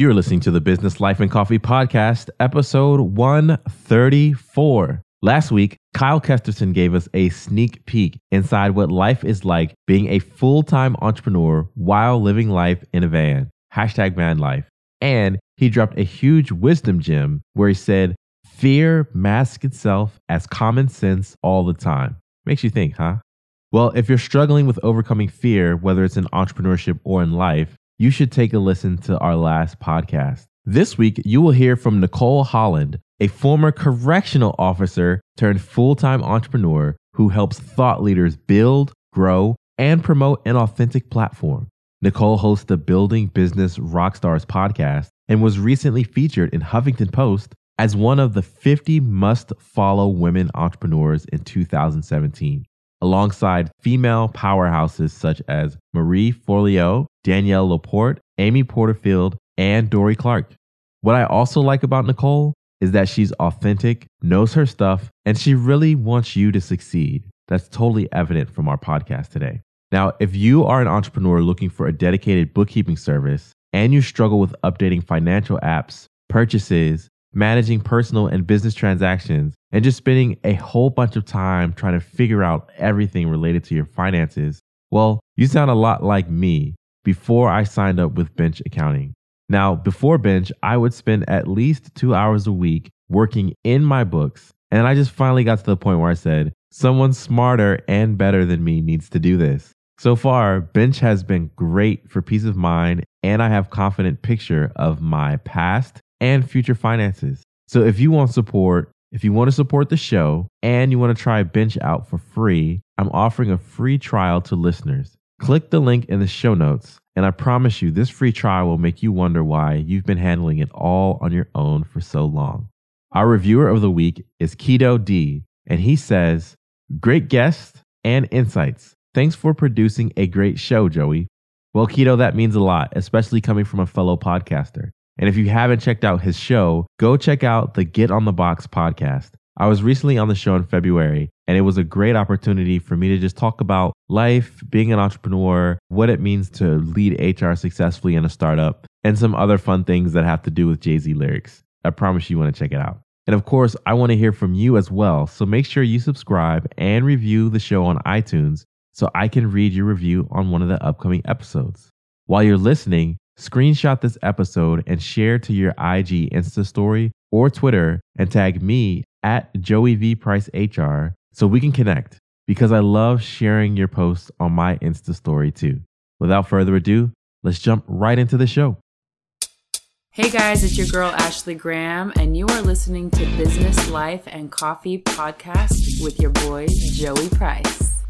You're listening to the Business Life and Coffee Podcast, episode 134. Last week, Kyle Kesterson gave us a sneak peek inside what life is like being a full time entrepreneur while living life in a van. Hashtag van life. And he dropped a huge wisdom gem where he said, Fear masks itself as common sense all the time. Makes you think, huh? Well, if you're struggling with overcoming fear, whether it's in entrepreneurship or in life, you should take a listen to our last podcast. This week, you will hear from Nicole Holland, a former correctional officer turned full time entrepreneur who helps thought leaders build, grow, and promote an authentic platform. Nicole hosts the Building Business Rockstars podcast and was recently featured in Huffington Post as one of the 50 must follow women entrepreneurs in 2017 alongside female powerhouses such as Marie Forleo, Danielle Laporte, Amy Porterfield, and Dorie Clark. What I also like about Nicole is that she's authentic, knows her stuff, and she really wants you to succeed. That's totally evident from our podcast today. Now, if you are an entrepreneur looking for a dedicated bookkeeping service and you struggle with updating financial apps, purchases, managing personal and business transactions, and just spending a whole bunch of time trying to figure out everything related to your finances, well, you sound a lot like me before I signed up with Bench Accounting. Now, before Bench, I would spend at least two hours a week working in my books. And I just finally got to the point where I said, someone smarter and better than me needs to do this. So far, Bench has been great for peace of mind, and I have confident picture of my past and future finances. So if you want support, if you want to support the show and you want to try Bench out for free, I'm offering a free trial to listeners. Click the link in the show notes, and I promise you this free trial will make you wonder why you've been handling it all on your own for so long. Our reviewer of the week is Keto D, and he says, Great guests and insights. Thanks for producing a great show, Joey. Well, Keto, that means a lot, especially coming from a fellow podcaster. And if you haven't checked out his show, go check out the Get on the Box podcast. I was recently on the show in February, and it was a great opportunity for me to just talk about life, being an entrepreneur, what it means to lead HR successfully in a startup, and some other fun things that have to do with Jay Z lyrics. I promise you want to check it out. And of course, I want to hear from you as well. So make sure you subscribe and review the show on iTunes so I can read your review on one of the upcoming episodes. While you're listening, Screenshot this episode and share to your IG Insta story or Twitter and tag me at Joey V Price HR so we can connect because I love sharing your posts on my Insta story too. Without further ado, let's jump right into the show. Hey guys, it's your girl Ashley Graham, and you are listening to Business Life and Coffee Podcast with your boy Joey Price.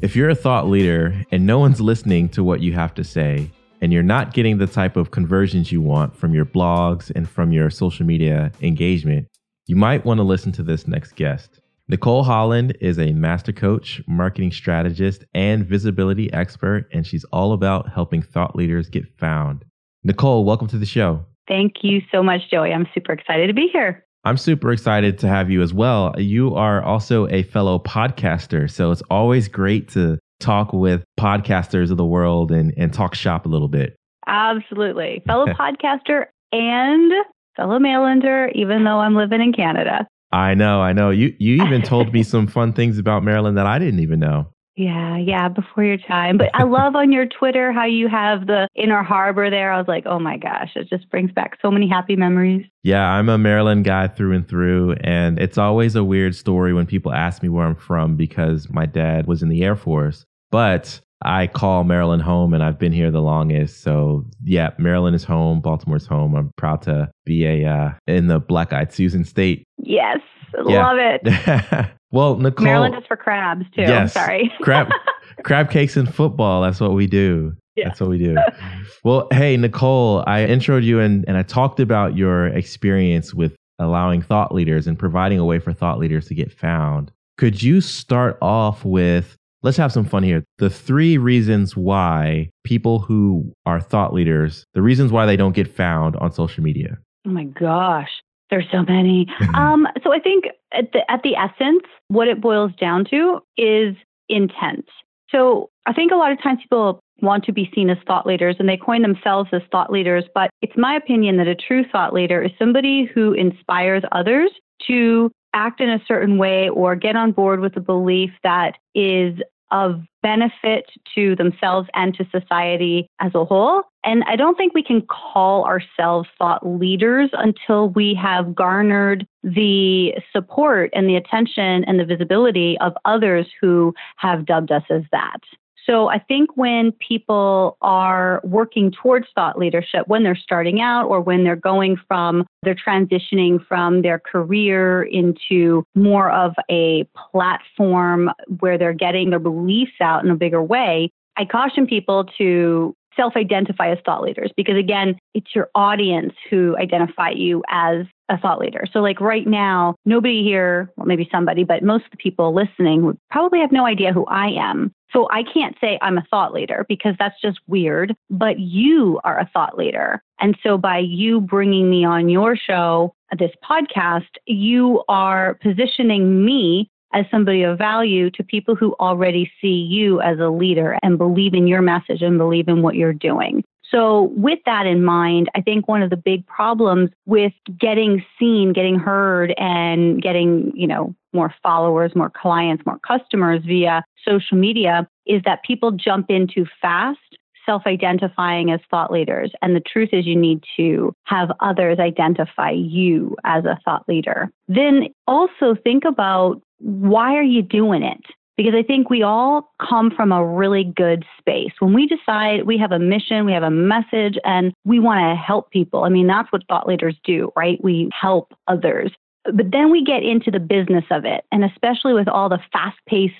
If you're a thought leader and no one's listening to what you have to say, and you're not getting the type of conversions you want from your blogs and from your social media engagement, you might want to listen to this next guest. Nicole Holland is a master coach, marketing strategist, and visibility expert, and she's all about helping thought leaders get found. Nicole, welcome to the show. Thank you so much, Joey. I'm super excited to be here. I'm super excited to have you as well. You are also a fellow podcaster, so it's always great to talk with podcasters of the world and, and talk shop a little bit. Absolutely. Fellow podcaster and fellow Marylander, even though I'm living in Canada. I know, I know. You you even told me some fun things about Maryland that I didn't even know. Yeah, yeah, before your time. But I love on your Twitter how you have the Inner Harbor there. I was like, oh my gosh, it just brings back so many happy memories. Yeah, I'm a Maryland guy through and through. And it's always a weird story when people ask me where I'm from because my dad was in the Air Force. But I call Maryland home and I've been here the longest. So yeah, Maryland is home, Baltimore's home. I'm proud to be a uh, in the Black Eyed Susan state. Yes, yeah. love it. Well, Nicole. Maryland is for crabs too. Yes, sorry. crab, crab cakes and football. That's what we do. Yeah. That's what we do. well, hey, Nicole, I introed you and, and I talked about your experience with allowing thought leaders and providing a way for thought leaders to get found. Could you start off with, let's have some fun here. The three reasons why people who are thought leaders, the reasons why they don't get found on social media. Oh my gosh. There's so many. um, so I think at the at the essence, what it boils down to is intent. So I think a lot of times people want to be seen as thought leaders and they coin themselves as thought leaders, but it's my opinion that a true thought leader is somebody who inspires others to act in a certain way or get on board with a belief that is of benefit to themselves and to society as a whole. And I don't think we can call ourselves thought leaders until we have garnered the support and the attention and the visibility of others who have dubbed us as that. So I think when people are working towards thought leadership, when they're starting out or when they're going from, they're transitioning from their career into more of a platform where they're getting their beliefs out in a bigger way, I caution people to self identify as thought leaders because, again, it's your audience who identify you as a thought leader. So, like right now, nobody here, well, maybe somebody, but most of the people listening would probably have no idea who I am. So, I can't say I'm a thought leader because that's just weird, but you are a thought leader. And so, by you bringing me on your show, this podcast, you are positioning me as somebody of value to people who already see you as a leader and believe in your message and believe in what you're doing. So, with that in mind, I think one of the big problems with getting seen, getting heard, and getting, you know, more followers, more clients, more customers via social media is that people jump in too fast, self identifying as thought leaders. And the truth is, you need to have others identify you as a thought leader. Then also think about why are you doing it? Because I think we all come from a really good space. When we decide we have a mission, we have a message, and we want to help people, I mean, that's what thought leaders do, right? We help others. But then we get into the business of it. And especially with all the fast paced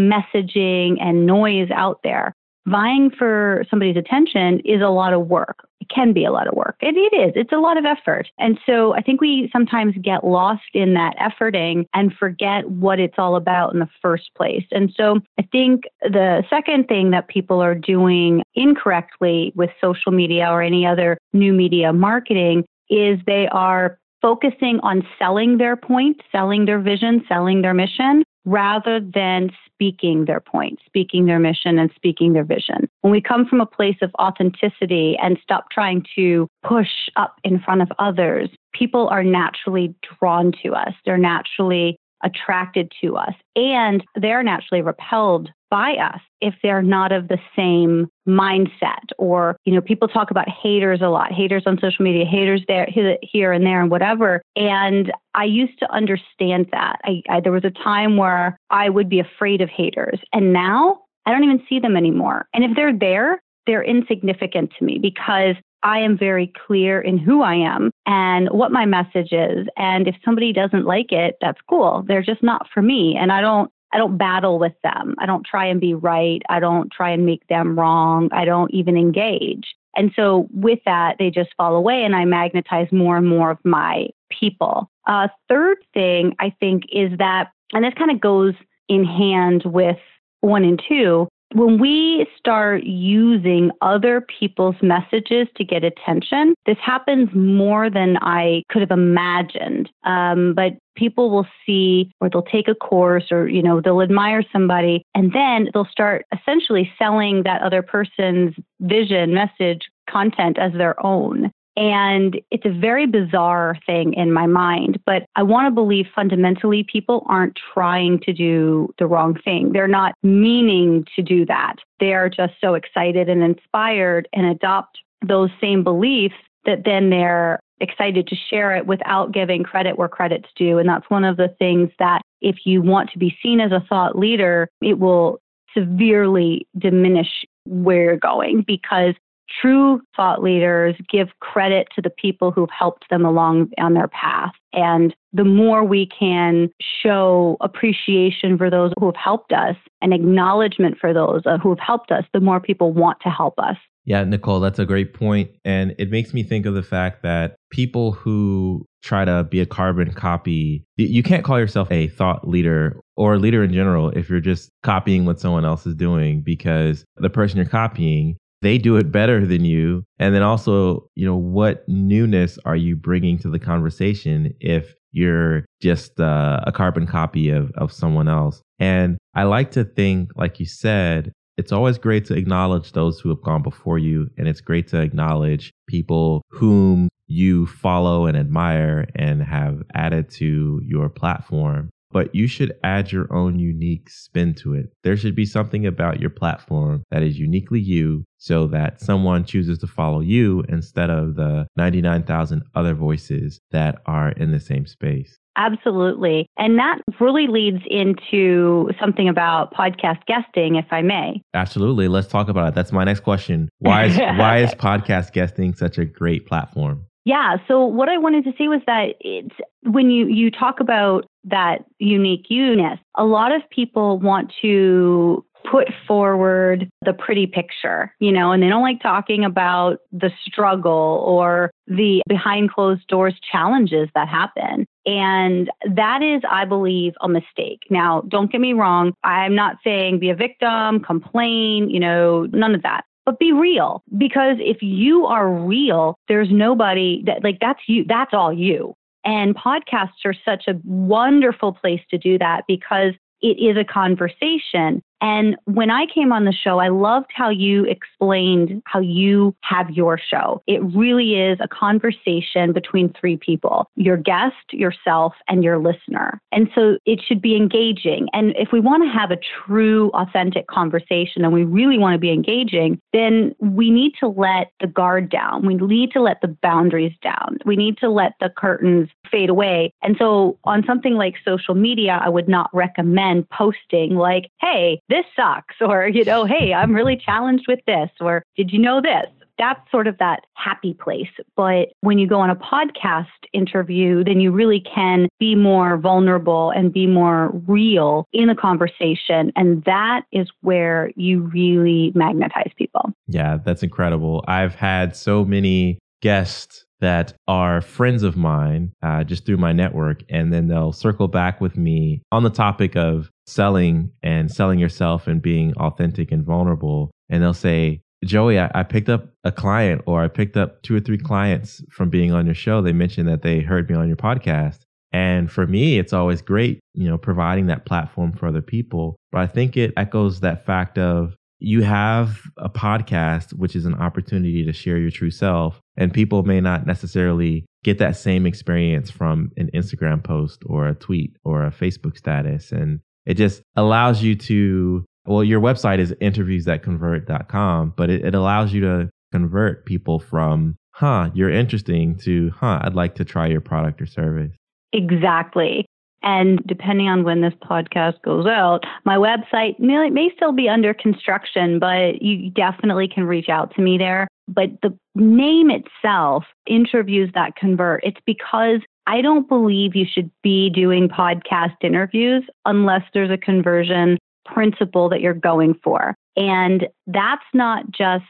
messaging and noise out there, vying for somebody's attention is a lot of work. It can be a lot of work. It, it is. It's a lot of effort. And so I think we sometimes get lost in that efforting and forget what it's all about in the first place. And so I think the second thing that people are doing incorrectly with social media or any other new media marketing is they are focusing on selling their point, selling their vision, selling their mission, rather than speaking their point, speaking their mission, and speaking their vision. When we come from a place of authenticity and stop trying to push up in front of others, people are naturally drawn to us. They're naturally attracted to us and they're naturally repelled by us if they're not of the same mindset or you know people talk about haters a lot haters on social media haters there here and there and whatever and i used to understand that I, I there was a time where i would be afraid of haters and now i don't even see them anymore and if they're there they're insignificant to me because I am very clear in who I am and what my message is. And if somebody doesn't like it, that's cool. They're just not for me. And I don't I don't battle with them. I don't try and be right. I don't try and make them wrong. I don't even engage. And so with that, they just fall away and I magnetize more and more of my people. Uh, third thing I think is that, and this kind of goes in hand with one and two, when we start using other people's messages to get attention, this happens more than I could have imagined. Um, but people will see or they'll take a course or you know they'll admire somebody and then they'll start essentially selling that other person's vision message content as their own and it's a very bizarre thing in my mind, but I want to believe fundamentally people aren't trying to do the wrong thing. They're not meaning to do that. They are just so excited and inspired and adopt those same beliefs that then they're excited to share it without giving credit where credit's due. And that's one of the things that if you want to be seen as a thought leader, it will severely diminish where you're going because True thought leaders give credit to the people who've helped them along on their path. And the more we can show appreciation for those who have helped us and acknowledgement for those uh, who have helped us, the more people want to help us. Yeah, Nicole, that's a great point. And it makes me think of the fact that people who try to be a carbon copy, you can't call yourself a thought leader or a leader in general if you're just copying what someone else is doing because the person you're copying they do it better than you and then also you know what newness are you bringing to the conversation if you're just uh, a carbon copy of, of someone else and i like to think like you said it's always great to acknowledge those who have gone before you. And it's great to acknowledge people whom you follow and admire and have added to your platform. But you should add your own unique spin to it. There should be something about your platform that is uniquely you so that someone chooses to follow you instead of the 99,000 other voices that are in the same space. Absolutely. And that really leads into something about podcast guesting, if I may. Absolutely. Let's talk about it. That's my next question. Why is why is podcast guesting such a great platform? Yeah. So what I wanted to say was that it's when you you talk about that unique unit, a lot of people want to put forward the pretty picture, you know, and they don't like talking about the struggle or the behind closed doors challenges that happen. And that is, I believe, a mistake. Now, don't get me wrong. I'm not saying be a victim, complain, you know, none of that but be real because if you are real there's nobody that like that's you that's all you and podcasts are such a wonderful place to do that because it is a conversation and when I came on the show, I loved how you explained how you have your show. It really is a conversation between three people your guest, yourself, and your listener. And so it should be engaging. And if we want to have a true, authentic conversation and we really want to be engaging, then we need to let the guard down. We need to let the boundaries down. We need to let the curtains fade away. And so on something like social media, I would not recommend posting like, hey, this sucks, or, you know, hey, I'm really challenged with this, or did you know this? That's sort of that happy place. But when you go on a podcast interview, then you really can be more vulnerable and be more real in the conversation. And that is where you really magnetize people. Yeah, that's incredible. I've had so many guests that are friends of mine uh, just through my network. And then they'll circle back with me on the topic of selling and selling yourself and being authentic and vulnerable. And they'll say, Joey, I, I, picked up a client or I picked up two or three clients from being on your show. They mentioned that they heard me on your podcast. And for me, it's always great, you know, providing that platform for other people. But I think it echoes that fact of you have a podcast, which is an opportunity to share your true self. And people may not necessarily get that same experience from an Instagram post or a tweet or a Facebook status. And it just allows you to, well, your website is interviewsthatconvert.com, but it, it allows you to convert people from, huh, you're interesting to, huh, I'd like to try your product or service. Exactly. And depending on when this podcast goes out, my website may, may still be under construction, but you definitely can reach out to me there. But the name itself, Interviews That Convert, it's because I don't believe you should be doing podcast interviews unless there's a conversion principle that you're going for. And that's not just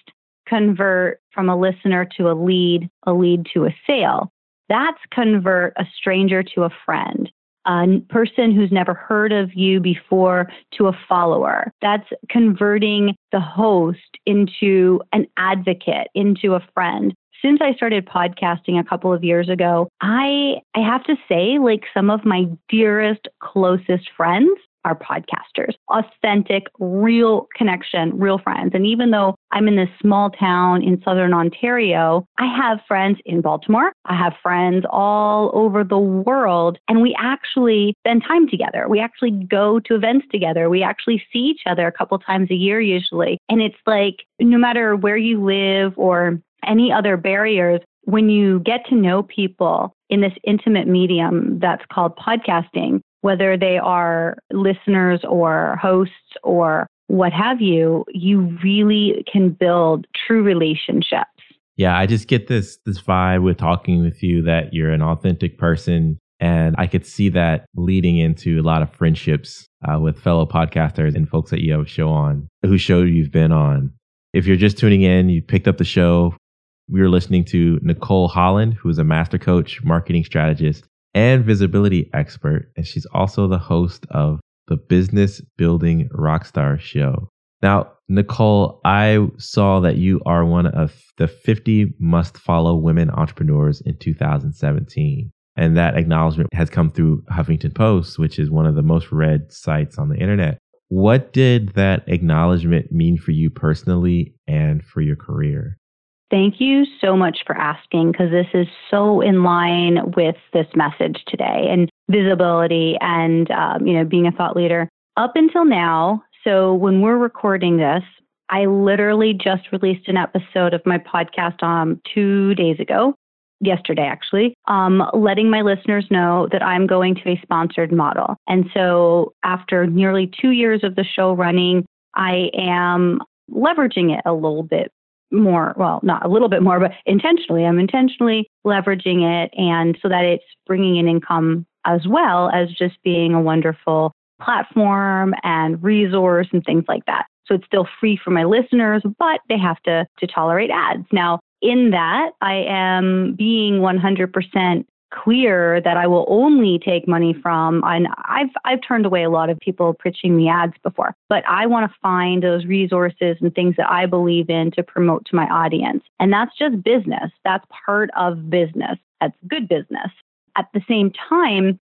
convert from a listener to a lead, a lead to a sale. That's convert a stranger to a friend a person who's never heard of you before to a follower. That's converting the host into an advocate, into a friend. Since I started podcasting a couple of years ago, I I have to say like some of my dearest closest friends are podcasters, authentic, real connection, real friends. And even though I'm in this small town in southern Ontario, I have friends in Baltimore. I have friends all over the world. And we actually spend time together. We actually go to events together. We actually see each other a couple times a year usually. And it's like no matter where you live or any other barriers, when you get to know people in this intimate medium that's called podcasting, whether they are listeners or hosts or what have you, you really can build true relationships. Yeah, I just get this this vibe with talking with you that you're an authentic person and I could see that leading into a lot of friendships uh, with fellow podcasters and folks that you have a show on, whose show you've been on. If you're just tuning in, you picked up the show. We were listening to Nicole Holland, who is a master coach, marketing strategist, and visibility expert. And she's also the host of the Business Building Rockstar Show. Now, Nicole, I saw that you are one of the 50 must follow women entrepreneurs in 2017. And that acknowledgement has come through Huffington Post, which is one of the most read sites on the internet. What did that acknowledgement mean for you personally and for your career? Thank you so much for asking because this is so in line with this message today and visibility and um, you know being a thought leader. Up until now, so when we're recording this, I literally just released an episode of my podcast um, two days ago, yesterday actually, um, letting my listeners know that I'm going to a sponsored model. And so after nearly two years of the show running, I am leveraging it a little bit more, well, not a little bit more, but intentionally. I'm intentionally leveraging it and so that it's bringing in income as well as just being a wonderful platform and resource and things like that. So it's still free for my listeners, but they have to, to tolerate ads. Now, in that, I am being 100% clear that I will only take money from and I've I've turned away a lot of people pitching me ads before but I want to find those resources and things that I believe in to promote to my audience and that's just business that's part of business that's good business at the same time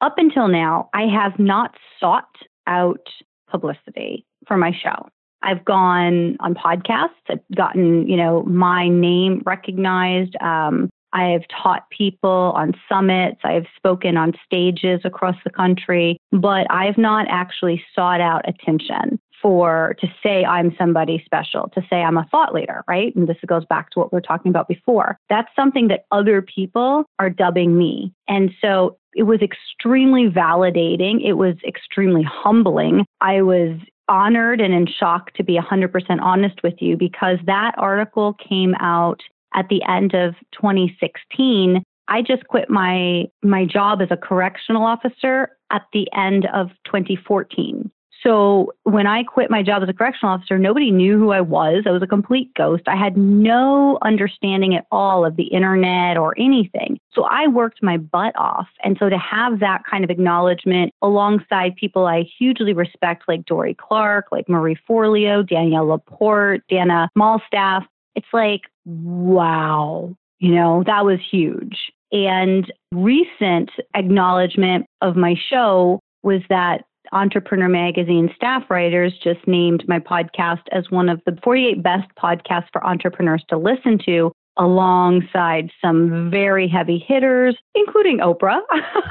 up until now I have not sought out publicity for my show I've gone on podcasts. I've gotten, you know, my name recognized. Um, I have taught people on summits. I've spoken on stages across the country, but I've not actually sought out attention for to say I'm somebody special, to say I'm a thought leader, right? And this goes back to what we are talking about before. That's something that other people are dubbing me. And so it was extremely validating. It was extremely humbling. I was honored and in shock to be 100% honest with you because that article came out at the end of 2016. I just quit my my job as a correctional officer at the end of 2014. So when I quit my job as a correctional officer, nobody knew who I was. I was a complete ghost. I had no understanding at all of the internet or anything. So I worked my butt off. And so to have that kind of acknowledgement alongside people I hugely respect, like Dorie Clark, like Marie Forleo, Danielle Laporte, Dana Malstaff, it's like, wow, you know, that was huge. And recent acknowledgement of my show was that Entrepreneur Magazine staff writers just named my podcast as one of the 48 best podcasts for entrepreneurs to listen to, alongside some very heavy hitters, including Oprah,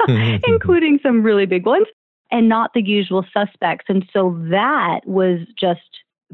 including some really big ones, and not the usual suspects. And so that was just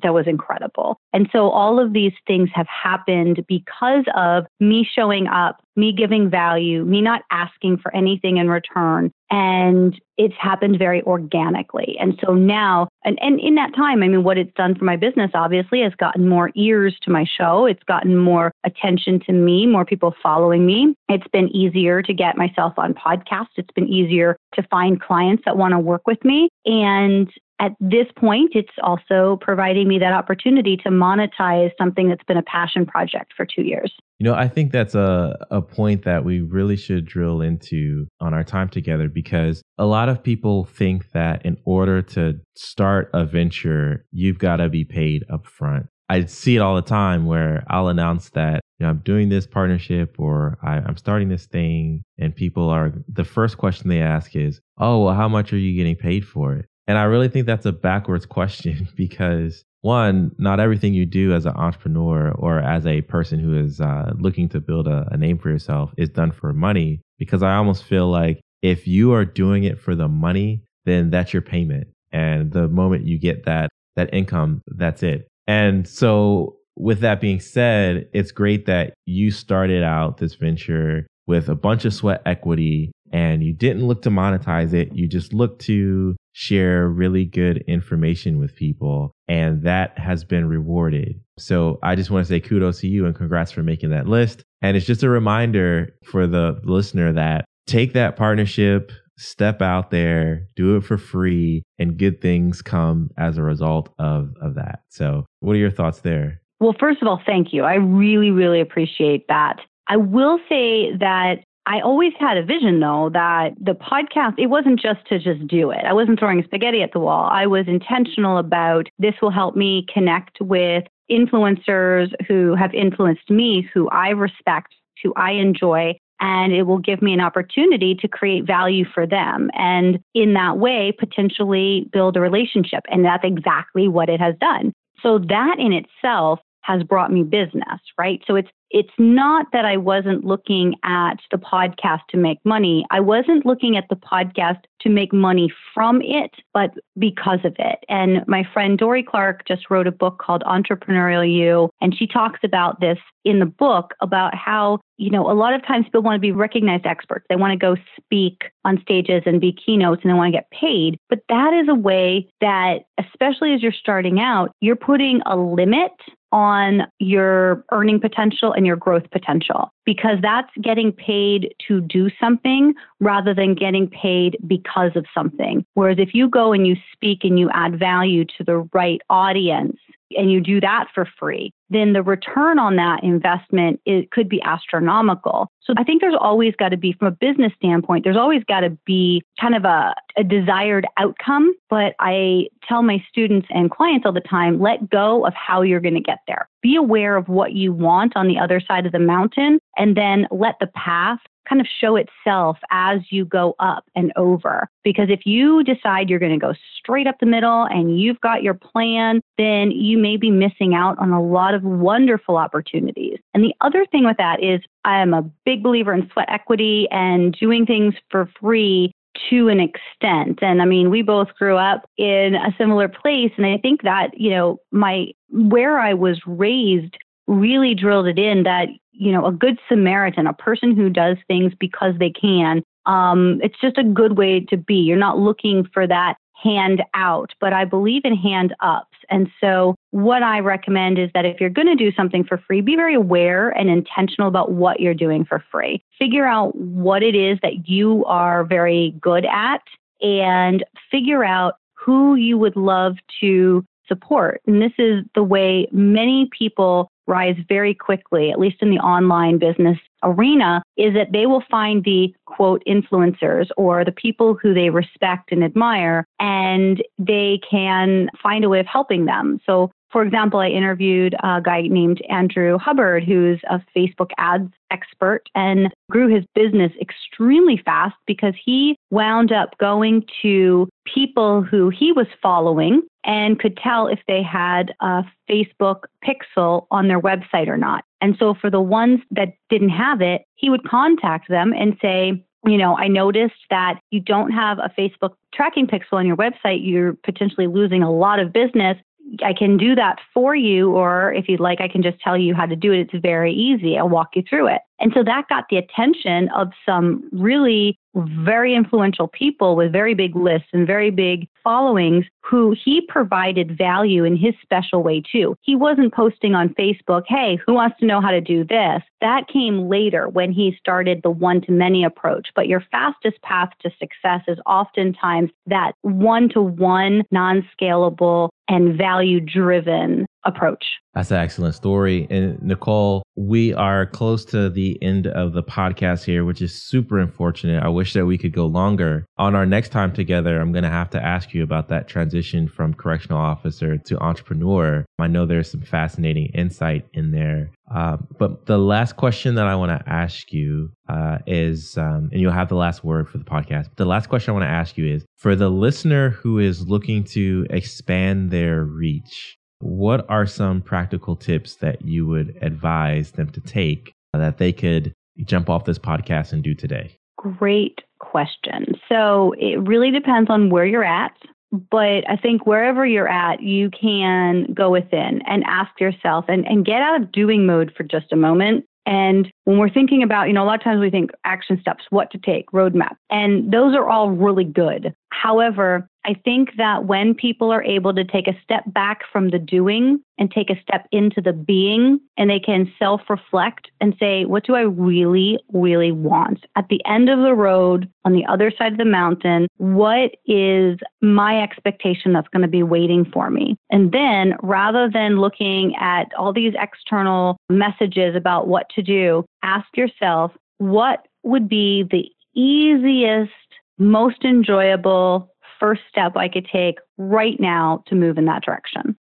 that was incredible. And so all of these things have happened because of me showing up, me giving value, me not asking for anything in return. And it's happened very organically. And so now, and, and in that time, I mean, what it's done for my business obviously has gotten more ears to my show. It's gotten more attention to me, more people following me. It's been easier to get myself on podcasts. It's been easier to find clients that want to work with me. And at this point, it's also providing me that opportunity to monetize something that's been a passion project for two years. You know, I think that's a, a point that we really should drill into on our time together because a lot of people think that in order to start a venture, you've got to be paid up front. I see it all the time where I'll announce that you know, I'm doing this partnership or I, am starting this thing, and people are the first question they ask is, "Oh, well, how much are you getting paid for it?" And I really think that's a backwards question because one, not everything you do as an entrepreneur or as a person who is uh, looking to build a, a name for yourself is done for money. Because I almost feel like if you are doing it for the money, then that's your payment. And the moment you get that that income, that's it. And so with that being said, it's great that you started out this venture with a bunch of sweat equity and you didn't look to monetize it. You just looked to share really good information with people. And that has been rewarded. So I just want to say kudos to you and congrats for making that list. And it's just a reminder for the listener that take that partnership, step out there, do it for free, and good things come as a result of, of that. So, what are your thoughts there? Well, first of all, thank you. I really, really appreciate that. I will say that I always had a vision though that the podcast, it wasn't just to just do it. I wasn't throwing spaghetti at the wall. I was intentional about this will help me connect with influencers who have influenced me, who I respect, who I enjoy, and it will give me an opportunity to create value for them. And in that way, potentially build a relationship. And that's exactly what it has done. So that in itself has brought me business, right? So it's it's not that I wasn't looking at the podcast to make money. I wasn't looking at the podcast to make money from it, but because of it. And my friend Dorie Clark just wrote a book called Entrepreneurial You, and she talks about this in the book about how, you know, a lot of times people want to be recognized experts. They want to go speak on stages and be keynotes and they want to get paid. But that is a way that, especially as you're starting out, you're putting a limit on your earning potential and your growth potential because that's getting paid to do something rather than getting paid because of something. Whereas if you go and you speak and you add value to the right audience, and you do that for free, then the return on that investment could be astronomical. So I think there's always got to be, from a business standpoint, there's always got to be kind of a, a desired outcome. But I tell my students and clients all the time, let go of how you're going to get there. Be aware of what you want on the other side of the mountain and then let the path kind of show itself as you go up and over. Because if you decide you're going to go straight up the middle and you've got your plan, then you may be missing out on a lot of wonderful opportunities. And the other thing with that is I am a big believer in sweat equity and doing things for free to an extent. And I mean, we both grew up in a similar place. And I think that, you know, my where I was raised really drilled it in that you know a good samaritan a person who does things because they can um, it's just a good way to be. You're not looking for that hand out but i believe in hand ups. And so what i recommend is that if you're going to do something for free be very aware and intentional about what you're doing for free. Figure out what it is that you are very good at and figure out who you would love to support. And this is the way many people rise very quickly, at least in the online business arena, is that they will find the quote influencers or the people who they respect and admire, and they can find a way of helping them. So for example, I interviewed a guy named Andrew Hubbard, who's a Facebook ads expert and grew his business extremely fast because he wound up going to people who he was following and could tell if they had a Facebook pixel on their website or not. And so for the ones that didn't have it, he would contact them and say, you know, I noticed that you don't have a Facebook tracking pixel on your website. You're potentially losing a lot of business. I can do that for you, or if you'd like, I can just tell you how to do it. It's very easy. I'll walk you through it. And so that got the attention of some really very influential people with very big lists and very big followings who he provided value in his special way too. He wasn't posting on Facebook, hey, who wants to know how to do this? That came later when he started the one to many approach. But your fastest path to success is oftentimes that one to one, non scalable, and value driven approach. That's an excellent story. And Nicole, we are close to the end of the podcast here, which is super unfortunate. I wish that we could go longer. On our next time together, I'm going to have to ask you about that transition from correctional officer to entrepreneur. I know there's some fascinating insight in there. Uh, but the last question that I want to ask you uh, is, um, and you'll have the last word for the podcast. The last question I want to ask you is for the listener who is looking to expand their reach, what are some practical tips that you would advise them to take that they could jump off this podcast and do today? Great question. So it really depends on where you're at. But I think wherever you're at, you can go within and ask yourself and, and get out of doing mode for just a moment and when we're thinking about, you know, a lot of times we think action steps, what to take, roadmap, and those are all really good. However, I think that when people are able to take a step back from the doing and take a step into the being, and they can self reflect and say, what do I really, really want? At the end of the road, on the other side of the mountain, what is my expectation that's going to be waiting for me? And then rather than looking at all these external messages about what to do, ask yourself, what would be the easiest, most enjoyable first step I could take right now to move in that direction.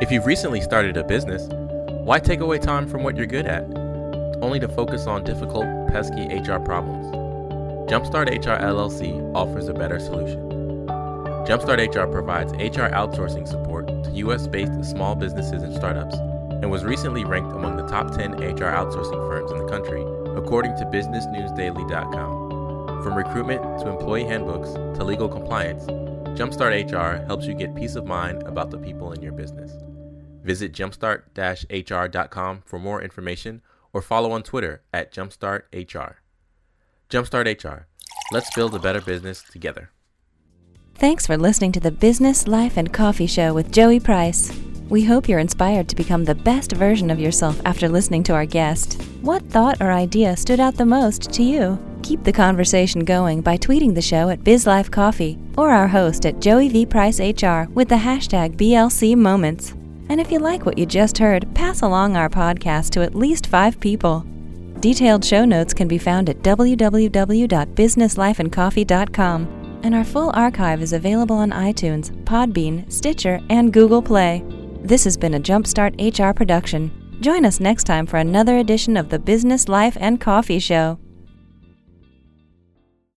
If you've recently started a business, why take away time from what you're good at? only to focus on difficult, pesky HR problems. Jumpstart HR LLC offers a better solution. Jumpstart HR provides HR outsourcing support to US based small businesses and startups and was recently ranked among the top 10 HR outsourcing firms in the country, according to BusinessNewsDaily.com. From recruitment to employee handbooks to legal compliance, Jumpstart HR helps you get peace of mind about the people in your business. Visit jumpstart-hr.com for more information or follow on Twitter at jumpstarthr. Jumpstart HR. Let's build a better business together. Thanks for listening to the Business, Life, and Coffee Show with Joey Price. We hope you're inspired to become the best version of yourself after listening to our guest. What thought or idea stood out the most to you? Keep the conversation going by tweeting the show at BizLifeCoffee or our host at Joey V. Price HR with the hashtag BLC Moments. And if you like what you just heard, pass along our podcast to at least five people. Detailed show notes can be found at www.businesslifeandcoffee.com and our full archive is available on iTunes, Podbean, Stitcher, and Google Play. This has been a Jumpstart HR production. Join us next time for another edition of the Business Life and Coffee Show.